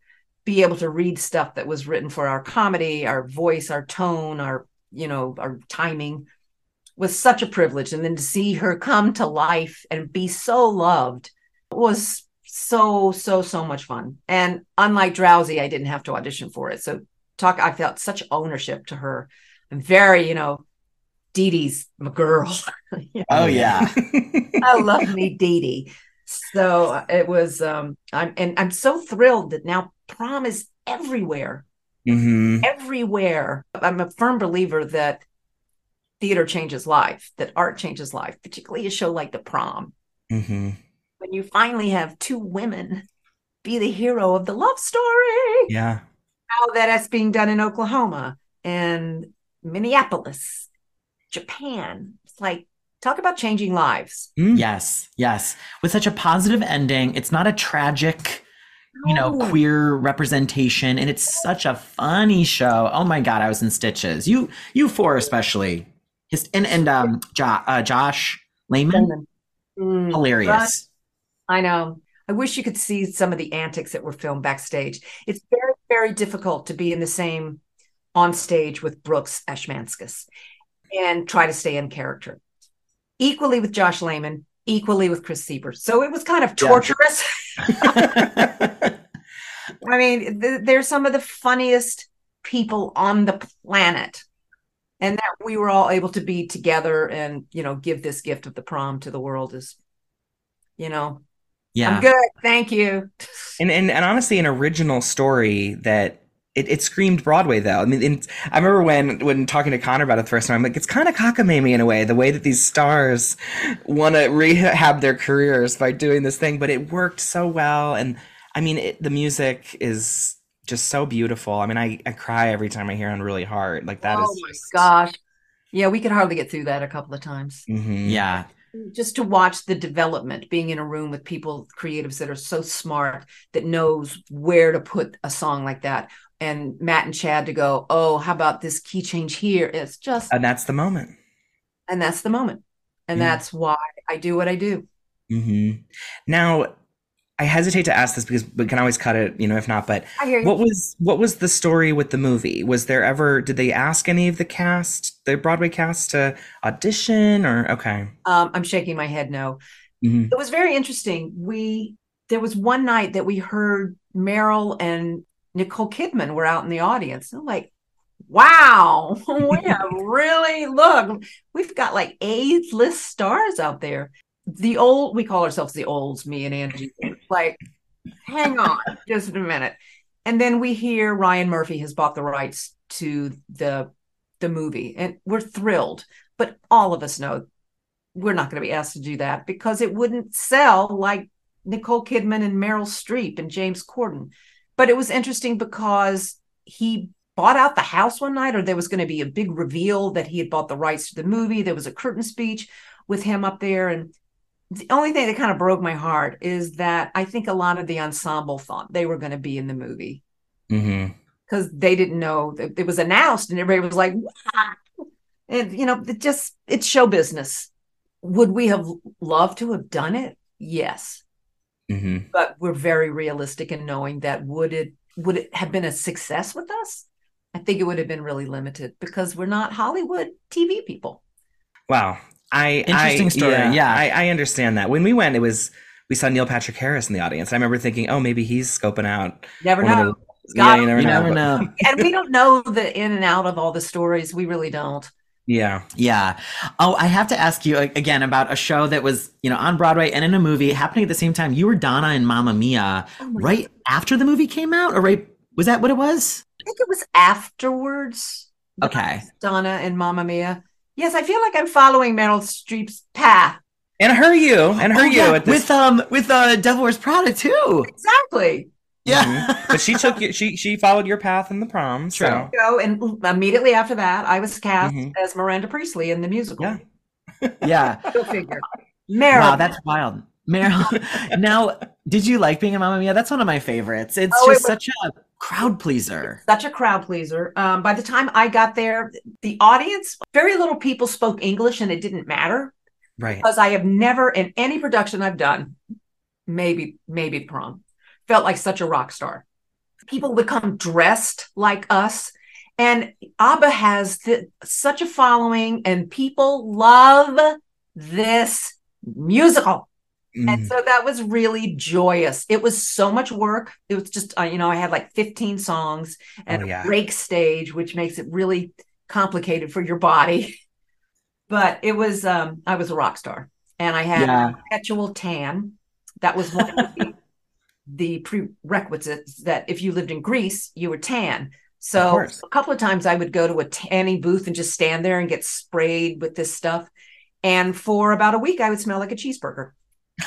be able to read stuff that was written for our comedy, our voice, our tone, our, you know, our timing was such a privilege. And then to see her come to life and be so loved was so, so, so much fun. And unlike Drowsy, I didn't have to audition for it. So talk, I felt such ownership to her. I'm very, you know, Dee Dee's my girl. oh yeah. I love me Dee Dee. So it was um I'm and I'm so thrilled that now prom is everywhere. Mm-hmm. Everywhere. I'm a firm believer that theater changes life, that art changes life, particularly a show like the prom. Mm-hmm. When you finally have two women be the hero of the love story. Yeah. How that's being done in Oklahoma and Minneapolis, Japan. It's like talk about changing lives. Mm. Yes, yes. With such a positive ending, it's not a tragic, you know, queer representation, and it's such a funny show. Oh my god, I was in stitches. You, you four especially, His, and and um, jo- uh, Josh Lamon, Mm, hilarious. I know. I wish you could see some of the antics that were filmed backstage. It's very, very difficult to be in the same on stage with Brooks Ashmanskas and try to stay in character. Equally with Josh Lamon, equally with Chris Sieber. So it was kind of Yeah. torturous. I mean, th- they're some of the funniest people on the planet. And that we were all able to be together and, you know, give this gift of the prom to the world is, you know, yeah, I'm good. Thank you. And, and and honestly, an original story that it, it screamed Broadway though. I mean, and I remember when when talking to Connor about it the first time, I'm like, it's kind of cockamamie in a way, the way that these stars want to rehab their careers by doing this thing, but it worked so well. And I mean, it, the music is just so beautiful. I mean, I, I cry every time I hear "Unruly Heart." Like that is. oh my gosh. Yeah, we could hardly get through that a couple of times. Mhm. yeah, Just to watch the development, being in a room with people, creatives that are so smart that knows where to put a song like that. And Matt and Chad to go, oh, how about this key change here? It's just, And that's the moment. and that's the moment. And Yeah. that's why I do what I do. Mm-hmm. Now, I hesitate to ask this because we can always cut it, you know, if not. But I hear you. what was what was the story with the movie? Was there ever did they ask any of the cast, the Broadway cast, to audition or okay? Um, I'm shaking my head no. Mhm. It was very interesting. We there was one night that we heard Meryl and Nicole Kidman were out in the audience. And I'm like, wow, we have really look. We've got like A list stars out there. The old we call ourselves the olds, me and Angie. Like, hang on just a minute. And then we hear Ryan Murphy has bought the rights to the the movie, and we're thrilled. But all of us know we're not going to be asked to do that because it wouldn't sell like Nicole Kidman and Meryl Streep and James Corden. But it was interesting because he bought out the house one night, or there was going to be a big reveal that he had bought the rights to the movie. There was a curtain speech with him up there. And the only thing that kind of broke my heart is that I think a lot of the ensemble thought they were going to be in the movie mm-hmm. because they didn't know that it was announced and everybody was like, "Wow." and you know, it just it's show business. Would we have loved to have done it? Yes, Mhm. but we're very realistic in knowing that would it would it have been a success with us? I think it would have been really limited because we're not Hollywood TV people. Wow. I Interesting I, story, yeah. I, I understand that. When we went, it was we saw Neil Patrick Harris in the audience. I remember thinking, oh, maybe he's scoping out. Never know. the- Got yeah, you never you know. never but- know. and we don't know the in and out of all the stories. We really don't. Yeah. Yeah. Oh, I have to ask you again about a show that was, you know, on Broadway and in a movie happening at the same time. You were Donna in Mamma Mia Oh my right after the movie came out, or right? Was that what it was? I think it was afterwards. Okay. Donna and Mamma Mia. Yes, I feel like I'm following Meryl Streep's path. And her you and her Oh, you yeah, at this with um with uh Devil Wears Prada too. Exactly. Yeah. Mhm. but she took you she she followed your path in the prom. So True. Go and immediately after that, I was cast Mhm. as Miranda Priestley in the musical. Yeah. yeah. Go figure. Meryl. Wow, that's wild. Meryl. now, did you like being a Mamma Mia? That's one of my favorites. It's Oh, it just was- such a crowd pleaser. such a crowd pleaser. Um, by the time I got there, the audience, very little people spoke English, and it didn't matter right. because I have never, in any production I've done, maybe maybe prom, felt like such a rock star. People would come dressed like us. And ABBA has th- such a following, and people love this musical. Mm. And so that was really joyous. It was so much work. It was just, uh, you know, I had like 15 songs and Oh, yeah. a break stage, which makes it really complicated for your body. But it was, um, I was a rock star and I had Yeah. perpetual tan. That was one of the, the prerequisites that if you lived in Greece, you were tan. So a couple of times I would go to a tanning booth and just stand there and get sprayed with this stuff. And for about a week, I would smell like a cheeseburger.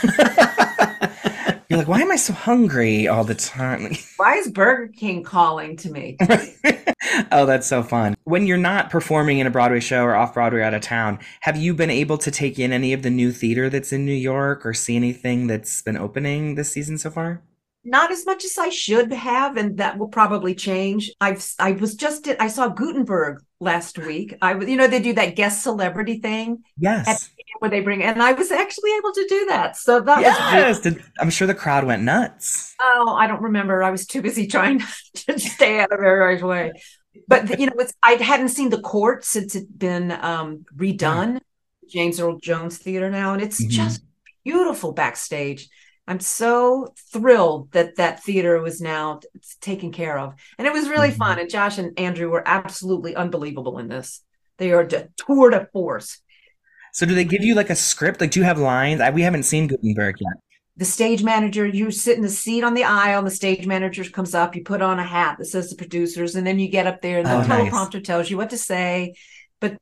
You're like, why am I so hungry all the time? Why is Burger King calling to me? oh, that's so fun. When you're not performing in a Broadway show or off Broadway out of town, have you been able to take in any of the new theater that's in New York or see anything that's been opening this season so far? Not as much as I should have, and that will probably change. I've I was just I saw Gutenberg last week. I was you know they do that guest celebrity thing Yes. where they bring and I was actually able to do that. So that was Yes. Did- I'm sure the crowd went nuts. Oh, I don't remember. I was too busy trying to stay out of everybody's way. But you know, it's I hadn't seen the Cort since it'd been um, redone, James Earl Jones Theater now, and it's Mhm. just beautiful backstage. I'm so thrilled that that theater was now taken care of, and it was really Mhm. fun. And Josh and Andrew were absolutely unbelievable in this. They are de- tour de force. So do they give you like a script? Like, do you have lines? I, we haven't seen Gutenberg yet. the stage manager, you sit in the seat on the aisle, and the stage manager comes up, you put on a hat that says the producers, and then you get up there and the Oh, nice. teleprompter tells you what to say, but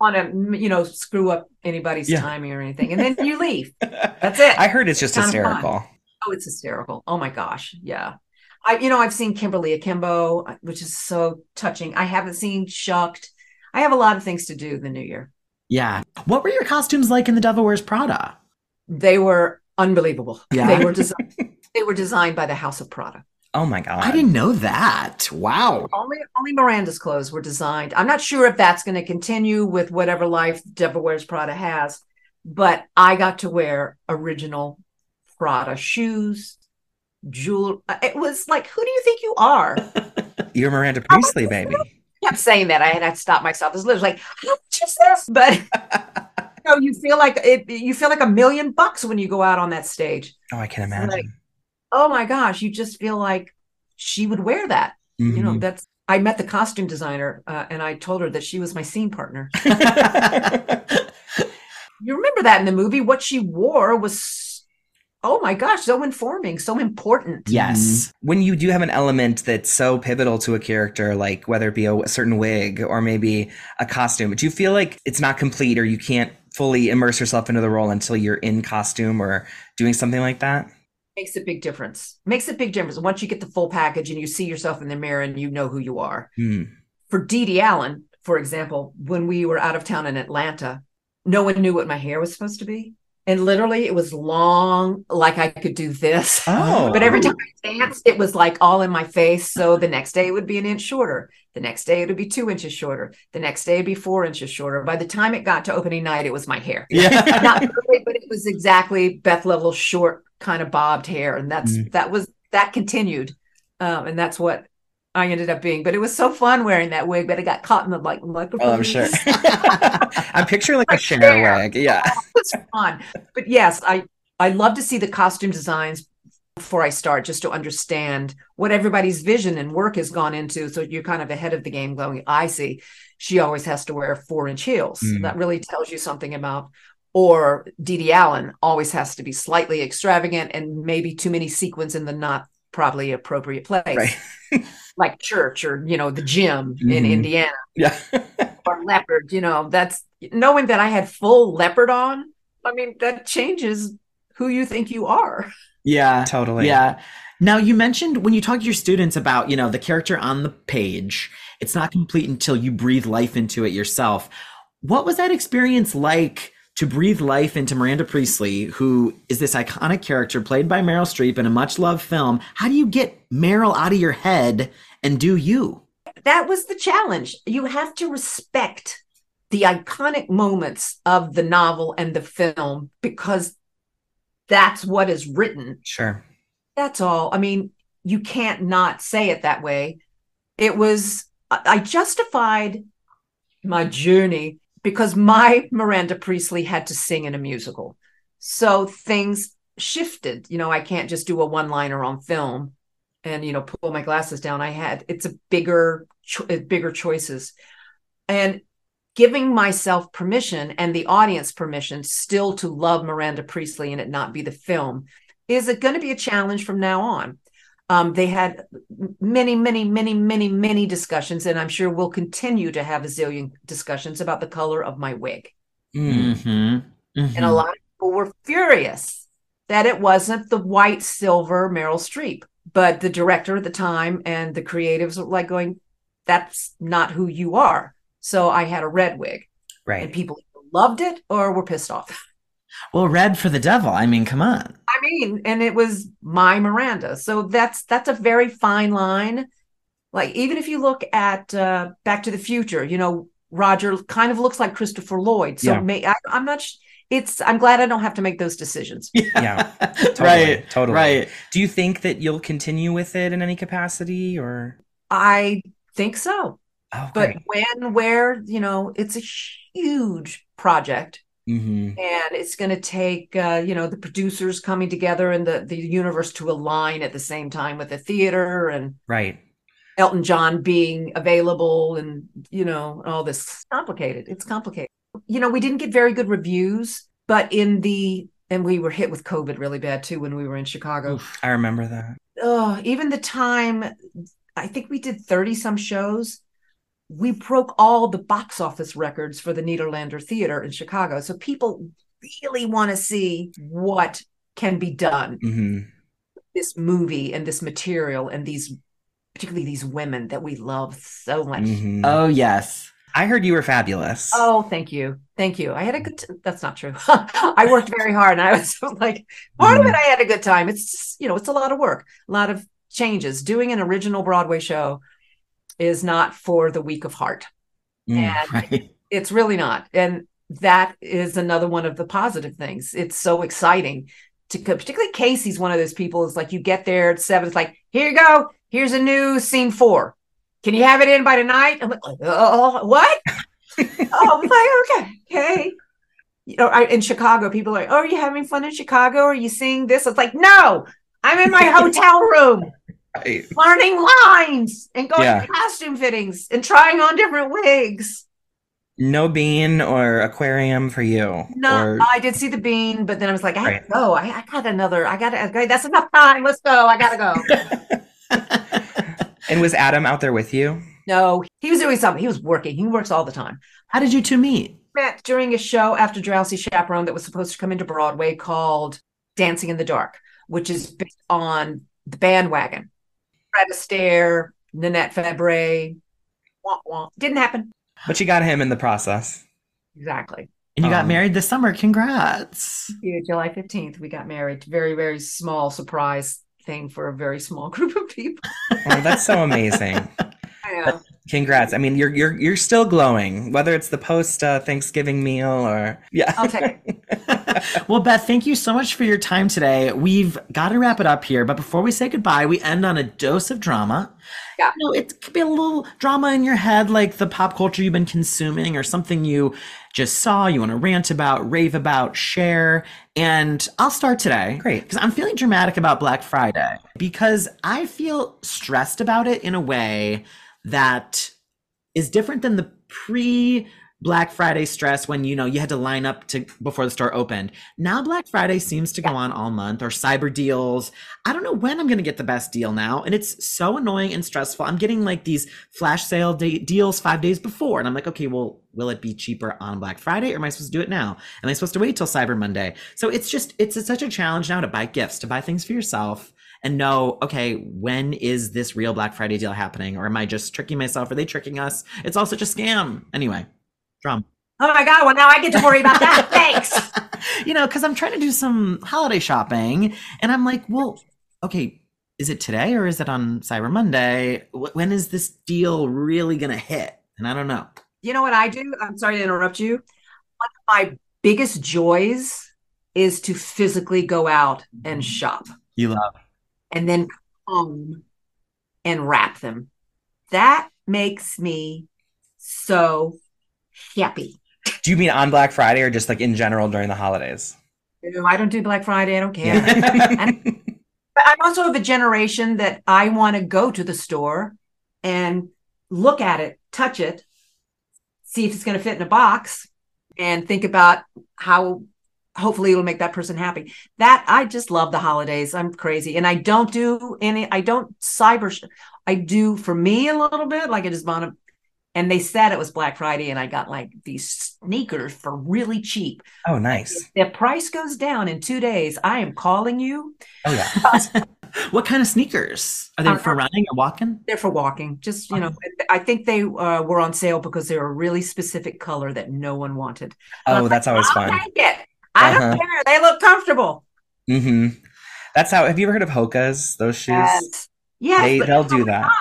want to you know screw up anybody's Yeah. timing or anything. And then you leave. That's it. I heard it's just Kinda hysterical. Oh, it's hysterical. Oh my gosh. Yeah. I you know, I've seen Kimberly Akimbo, uh, which is so touching. I haven't seen Shucked. I have a lot of things to do the new year. yeah. What were your costumes like in The Devil Wears Prada? They were unbelievable. Yeah. They were designed they were designed by the House of Prada. Oh my god. I didn't know that. Wow. Only only Miranda's clothes were designed. I'm not sure if that's going to continue with whatever life Devil Wears Prada has, but I got to wear original Prada shoes, jewel. Uh, it was like, who do you think you are? You're Miranda Priestley, baby. I kept saying that. I had to stop myself. It was literally like, how much is this? But you know, you feel like it. You feel like a million bucks when you go out on that stage. Oh, I can Like- imagine. Oh my gosh, you just feel like she would wear that. You know, Mhm. that's. I met the costume designer, uh, and I told her that she was my scene partner. you remember that in the movie what she wore was oh my gosh so informing so important yes. when you do have an element that's so pivotal to a character, like whether it be a, a certain wig or maybe a costume, do you feel like it's not complete or you can't fully immerse yourself into the role until you're in costume or doing something like that? Makes a big difference. Makes a big difference. Once you get the full package and you see yourself in the mirror and you know who you are. Hmm. for Dee Dee Allen for example when we were out of town in Atlanta no one knew what my hair was supposed to be and literally it was long like I could do this Oh, But every time I danced, it was like all in my face. So the next day it would be an inch shorter. The next day it would be two inches shorter. The next day it'd be four inches shorter. By the time it got to opening night, it was my hair. Yeah. Not perfect, but it was exactly Beth Leavel short, kind of bobbed hair. And that's Mm. that was that continued. Um, and that's what I ended up being. But it was so fun wearing that wig, but it got caught in the like microphone. Oh, I'm sure. I'm picturing like a Cher Cher. wig. Yeah. it's fun. But yes, I I love to see the costume designs before I start, just to understand what everybody's vision and work has gone into. So you're kind of ahead of the game, going, I see. She always has to wear four inch heels. Mm. That really tells you something about. Or Dee Dee Allen always has to be slightly extravagant and maybe too many sequins in the not probably appropriate place, Right. like church or you know the gym in Mhm. Indiana Yeah. or leopard, you know, that's knowing that I had full leopard on. I mean, that changes who you think you are. Yeah. Totally. Yeah. Now you mentioned when you talk to your students about, you know, the character on the page, it's not complete until you breathe life into it yourself. What was that experience like to breathe life into Miranda Priestley, who is this iconic character played by Meryl Streep in a much loved film? How do you get Meryl out of your head and do you? That was the challenge. You have to respect the iconic moments of the novel and the film because that's what is written. Sure. That's all. I mean, you can't not say it that way. It was, I justified my journey because my Miranda Priestley had to sing in a musical. So things shifted. You know, I can't just do a one liner on film and, you know, pull my glasses down. I had, it's a bigger, cho- uh, bigger choices. And giving myself permission and the audience permission still to love Miranda Priestley and it not be the film is it going to be a challenge from now on. Um, they had many, many, many, many, many discussions, and I'm sure we'll continue to have a zillion discussions about the color of my wig. Mm. Mm-hmm. Mm-hmm. And a lot of people were furious that it wasn't the white silver Meryl Streep. But the director at the time and the creatives were like going, that's not who you are. So I had a red wig, Right. and people loved it or were pissed off. Well, red for the devil. I mean, come on. I mean, and it was my Miranda. So that's that's a very fine line. Like even if you look at uh, Back to the Future, you know, Roger kind of looks like Christopher Lloyd. So Yeah. may, I, I'm not. sh- It's. I'm glad I don't have to make those decisions. Yeah, right. totally. Right. Do you think that you'll continue with it in any capacity or? I think so. Oh, But when, where, you know, it's a huge project. Mhm. and it's going to take uh, you know the producers coming together and the the universe to align at the same time with the theater and Right. Elton John being available and you know all this It's complicated it's complicated you know we didn't get very good reviews but in the and we were hit with covid really bad too when we were in Chicago I remember that. oh even the time I think we did 30 some shows we broke all the box office records for the Nederlander Theater in Chicago. So people really want to see what can be done hmm this movie and this material and these particularly these women that we love so much. hmm Oh, yes. I heard you were fabulous. Oh, thank you. Thank you. I had a good t- that's not true. I worked very hard and I was like part of it I had a good time. It's just, you know, it's a lot of work, a lot of changes. Doing an original Broadway show is not for the weak of heart. Mm. And Right. it's really not. And that is another one of the positive things. It's so exciting to particularly casey's one of those people is like you get there at seven it's like here you go. Here's a new scene four. Can you have it in by tonight? I'm like oh what? Oh i'm like okay okay. You know I, in chicago people are like oh are you having fun in chicago? Are you seeing this? It's like no i'm in my hotel room Right. learning lines and going Yeah. to costume fittings and trying on different wigs No bean or aquarium for you. No, Or, I did see the bean, but then I was like, I Right. have to go. I, I got another. I got to. Okay, that's enough time. Let's go. I gotta go. and was Adam out there with you? no, he was doing something. He was working. He works all the time. How did you two meet? Met during a show after Drowsy Chaperone that was supposed to come into Broadway called Dancing in the Dark, which is based on the bandwagon. Fred Astaire, Nanette Fabray. Wah, wah. Didn't happen. But you got him in the process. Exactly. And you got Um, married this summer. Congrats. Yeah, July 15th, we got married. Very, very small surprise thing for a very small group of people. Oh, that's so amazing. I know. Congrats. I mean, you're you're you're still glowing, whether it's the post uh, Thanksgiving meal or yeah. I'll take it. well, Beth, thank you so much for your time today. We've got to wrap it up here, but before we say goodbye, we end on a dose of drama. Yeah. You know, it could be a little drama in your head, like the pop culture you've been consuming or something you just saw, you want to rant about, rave about, share. And I'll start today. Great. Because I'm feeling dramatic about Black Friday because I feel stressed about it in a way that is different than the pre Black Friday stress when you know you had to line up to before the store opened. Now Black Friday seems to go on all month or cyber deals. I don't know when I'm going to get the best deal now and it's so annoying and stressful. I'm getting like these flash sale de- deals 5 days before and I'm like, "Okay, well, will it be cheaper on Black Friday or am I supposed to do it now? Am I supposed to wait till Cyber Monday?" So it's just it's such a challenge now to buy gifts, to buy things for yourself and know, okay, when is this real Black Friday deal happening? Or am I just tricking myself? Are they tricking us? It's all such a scam. Anyway, drum. Oh my God. Well, now I get to worry about that. Thanks. you know, because I'm trying to do some holiday shopping and I'm like, well, okay, is it today or is it on Cyber Monday? When is this deal really going to hit? And I don't know. You know what I do? I'm sorry to interrupt you. One of my biggest joys is to physically go out and mm-hmm. shop You love. And then come home and wrap them. That makes me so happy. Do you mean on Black Friday or just like in general during the holidays? No, I don't do Black Friday. I don't care. But I'm also of a generation that I want to go to the store and look at it, touch it, see if it's going to fit in a box, and think about how hopefully it'll make that person happy. That I just love the holidays. I'm crazy. And I don't do any, I don't cyber, sh- I do for me a little bit, like I just bought a, and they said it was Black Friday and I got like these sneakers for really cheap. oh, nice. If the price goes down in two days, I am calling you. Oh, yeah. what kind of sneakers are they Uh, for running or walking? They're for walking. Just, you know, I think they uh, were on sale because they're a really specific color that no one wanted. Oh, that's always I'll fun. Take it. I Uh-huh. don't care. They look comfortable. Mm-hmm. That's how. Have you ever heard of Hoka's? Those shoes. Yes. Yes, they but they'll oh do that. God,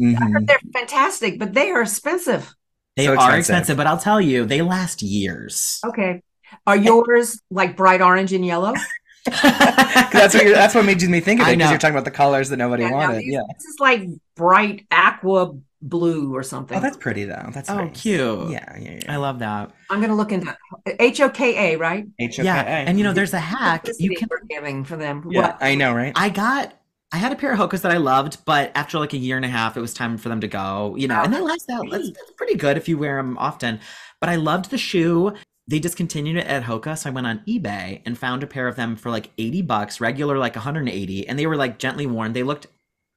Mhm. They're fantastic, but they are expensive. They So are expensive. expensive. but I'll tell you, they last years. Okay. Are yours like bright orange and yellow? that's what you're, that's what made me think of it because you're talking about the colors that nobody Yeah, no, wanted. these- yeah. This is like bright aqua blue or something. Oh, that's pretty though. That's Oh, nice. cute. Yeah, yeah, I love that. I'm going to look into H O K A, right? H O K A. Yeah, and you know, there's a hack. You can. we're giving for them. Yeah, What? I know, right? I got. I had a pair of Hokas that I loved, but after like a year and a half, it was time for them to go. You know, and they last out. That's, that's pretty good if you wear them often. But I loved the shoe. They discontinued it at Hoka, so I went on eBay and found a pair of them for like 80 bucks, regular like 180, and they were like gently worn. They looked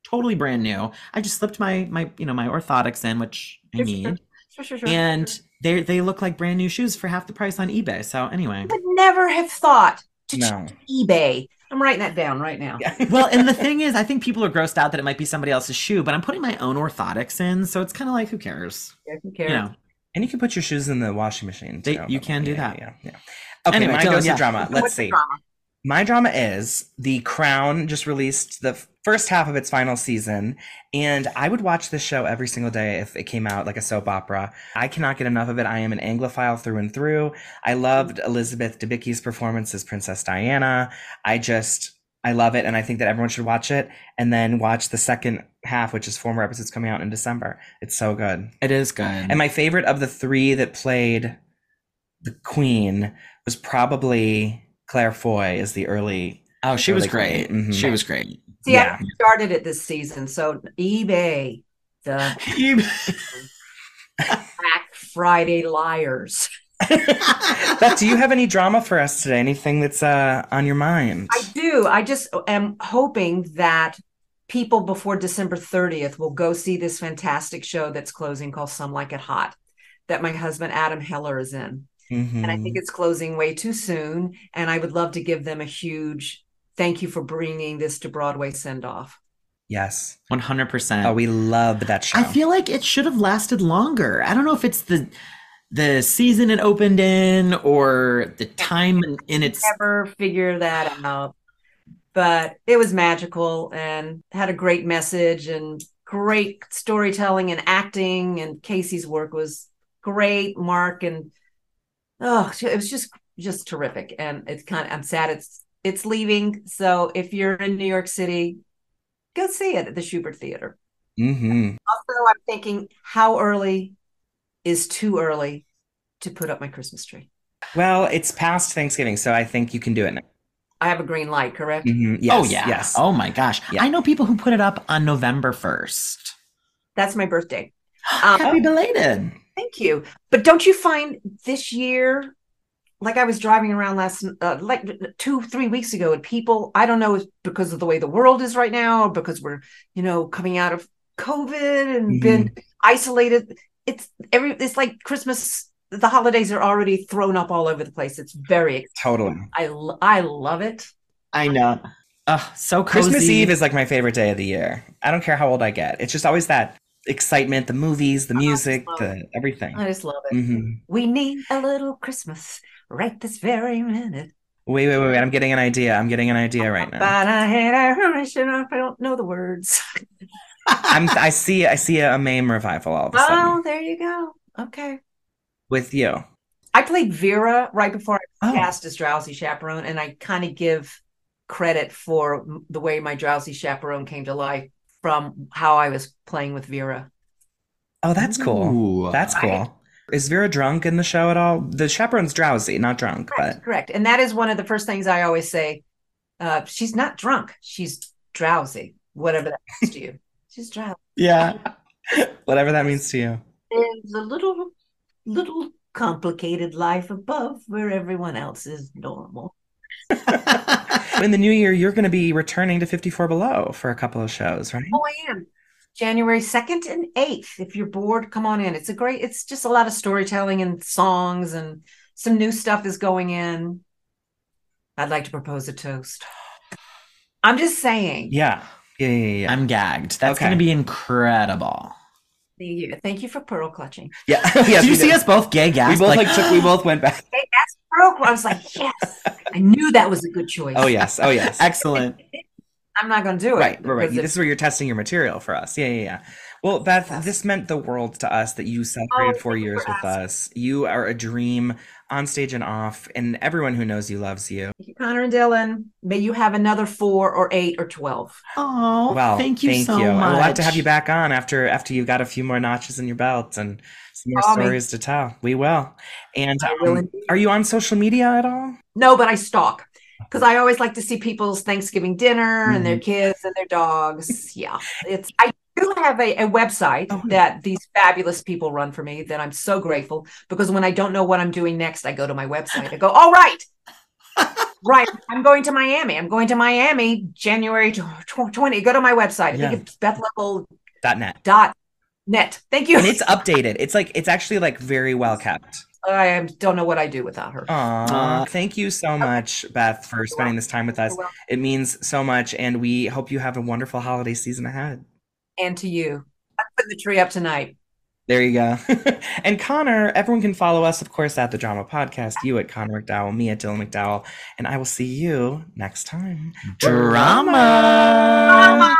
totally brand new. I just slipped my my you know my orthotics in, which I Sure, need, sure, sure, sure, sure. and they they look like brand new shoes for half the price on eBay. So anyway, I would never have thought to No. eBay. I'm writing that down right now. well, and the thing is, I think people are grossed out that it might be somebody else's shoe, but I'm putting my own orthotics in, so it's kind of like who cares, Who you cares? know? And you can put your shoes in the washing machine. They- too. you can do Yeah, that. Yeah, yeah. Okay, Anyway, my Dylan, go-to yeah. drama. Let's What's see. drama? My drama is The Crown just released the first half of its final season, and I would watch this show every single day if it came out like a soap opera. I cannot get enough of it. I am an Anglophile through and through. I loved Elizabeth Debicki's performance as Princess Diana. I just I love it, and I think that everyone should watch it and then watch the second half, which is four more episodes coming out in December. It's so good. It is good. And my favorite of the three that played the Queen was probably Claire Foy is the early oh, she was great. cool. Mhm. She was great. See, Yeah. I started it this season. So eBay, the Black Friday liars. Beth, do you have any drama for us today? Anything that's uh, on your mind? I do. I just am hoping that people before December 30th will go see this fantastic show that's closing called Some Like It Hot that my husband Adam Heller is in. Mhm. And I think it's closing way too soon. And I would love to give them a huge thank you for bringing this to Broadway send off. yes. 100%. Oh, we love that show. I feel like it should have lasted longer. I don't know if it's the the season it opened in or the time in, in its Never figure that out. But it was magical and had a great message and great storytelling and acting. And Casey's work was great. Mark and oh, it was just just terrific. And it's kind of I'm sad it's it's leaving. So if you're in New York City, go see it at the Shubert Theater. Mm-hmm. Also, I'm thinking, how early is too early to put up my Christmas tree? Well, it's past Thanksgiving, so I think you can do it now. I have a green light, correct? Mhm. Yes, Oh yeah. Yes. Oh my gosh. Yeah. I know people who put it up on November 1st. That's my birthday. Um, Happy belated. Thank you. But don't you find this year, like I was driving around last, uh, like two, three weeks ago, and people, I don't know if because of the way the world is right now, or because we're, you know, coming out of COVID and been isolated. It's every, it's like Christmas, the holidays are already thrown up all over the place. It's very, Totally. I, I love it. I know. Ugh, so cozy. Christmas Eve is like my favorite day of the year. I don't care how old I get. It's just always that excitement, the movies, the music, the everything. I just love it. hmm We need a little Christmas right this very minute. Wait, wait, wait, wait. I'm getting an idea. I'm getting an idea right now. But I hate. I don't know the words. I'm I see I see a meme revival all of a Oh, sudden there you go. Okay. with you. I played Vera right before I was Oh. cast as Drowsy Chaperone, and I kind of give credit for the way my drowsy chaperone came to life from how I was playing with Vera. Oh, that's cool. Ooh. That's Right. cool. Is Vera drunk in the show at all? The chaperone's drowsy, not drunk, but Correct. And that is one of the first things I always say. Uh, she's not drunk. She's drowsy, whatever that means to you. She's drowsy. yeah. Whatever that means to you. There's a little, little complicated life above where everyone else is normal. In the new year, you're going to be returning to 54 Below for a couple of shows, right? Oh, I am. January 2nd and 8th. If you're bored, come on in. It's a great, it's just a lot of storytelling and songs, and some new stuff is going in. I'd like to propose a toast. I'm just saying. Yeah. Yeah, yeah, yeah. I'm gagged. That's Okay. going to be incredible. Thank you. Thank you for pearl clutching. Yeah. yes, Did you see did. us both gay We both like, took, we both went back. Hey, that's pearl. I was like, yes. I knew that was a good choice. Oh yes. Oh yes. Excellent. I'm not going to do it. Right, right, right. This is where you're testing your material for us. Yeah, yeah, yeah. Well, Beth, this meant the world to us that you celebrated Oh, four years with asking. us. You are a dream on stage and off, and everyone who knows you loves you. Thank you, Connor and Dylan. May you have another four or eight or 12. Oh, Well, thank you so And much. We'll have to have you back on after after you've got a few more notches in your belt and some more Call me. stories to tell. We will. And um, are you on social media at all? No, but I stalk because I always like to see people's Thanksgiving dinner and their Mm-hmm. kids and their dogs. Yeah, it's. I do have a, a website Oh, that these fabulous people run for me that I'm so grateful because when I don't know what I'm doing next, I go to my website. I go, all right, right, I'm going to Miami. I'm going to Miami January tw- tw- 20. Go to my website. I Yeah. think it's bethleavel Dot net. Thank you. And it's updated. It's like it's actually like very well kept. I don't know what I do without her. Aw, thank you so much, Beth, for spending this time with us. It means so much, and we hope you have a wonderful holiday season ahead. And to you. I'm putting the tree up tonight. There you go. and Connor, everyone can follow us, of course, at the Drama Podcast, you at Connor MacDowell, me at Dylan MacDowell, and I will see you next time. Drama. Drama.